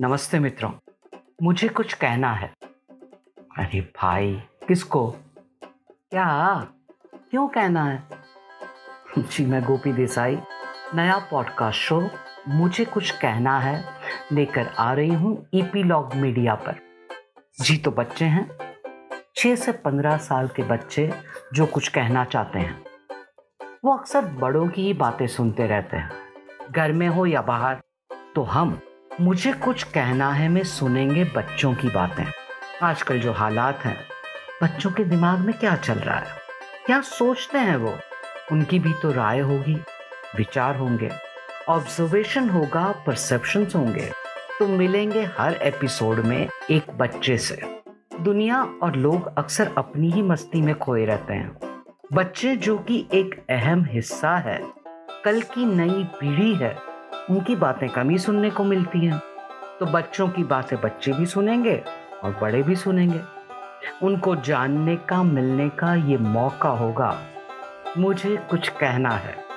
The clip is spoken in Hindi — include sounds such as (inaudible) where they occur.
नमस्ते मित्रों, मुझे कुछ कहना है। अरे भाई, किसको? क्या? क्यों कहना है? (laughs) जी, मैं गोपी देसाई, नया पॉडकास्ट शो मुझे कुछ कहना है, लेकर आ रही हूँ ईपीलॉग मीडिया पर। जी तो बच्चे हैं छः से पंद्रह साल के बच्चे जो कुछ कहना चाहते हैं। वो अक्सर बड़ों की ही बातें सुनते रहते हैं, घर में हो या बाहर तो हम मुझे कुछ कहना है, में सुनेंगे बच्चों की बातें। आजकल जो हालात हैं, बच्चों के दिमाग में क्या चल रहा है? क्या सोचते हैं वो? उनकी भी तो राय होगी, विचार होंगे ऑब्जर्वेशन होगा परसेप्शन होंगे। तो मिलेंगे हर एपिसोड में एक बच्चे से। दुनिया और लोग अक्सर अपनी ही मस्ती में खोए रहते हैं। बच्चे जो कि एक अहम हिस्सा है, कल की नई पीढ़ी है। उनकी बातें कम ही सुनने को मिलती हैं। तो बच्चों की बातें बच्चे भी सुनेंगे और बड़े भी सुनेंगे। उनको जानने का, मिलने का ये मौका होगा। मुझे कुछ कहना है।